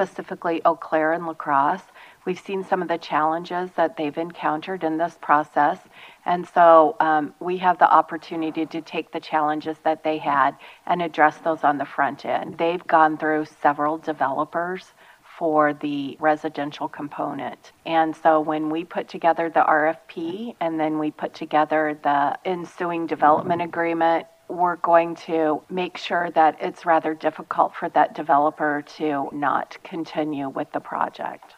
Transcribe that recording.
specifically Eau Claire and La Crosse. We've seen some of the challenges that they've encountered in this process. And so um, we have the opportunity to take the challenges that they had and address those on the front end. They've gone through several developers for the residential component. And so when we put together the RFP and then we put together the ensuing development agreement, we're going to make sure that it's rather difficult for that developer to not continue with the project.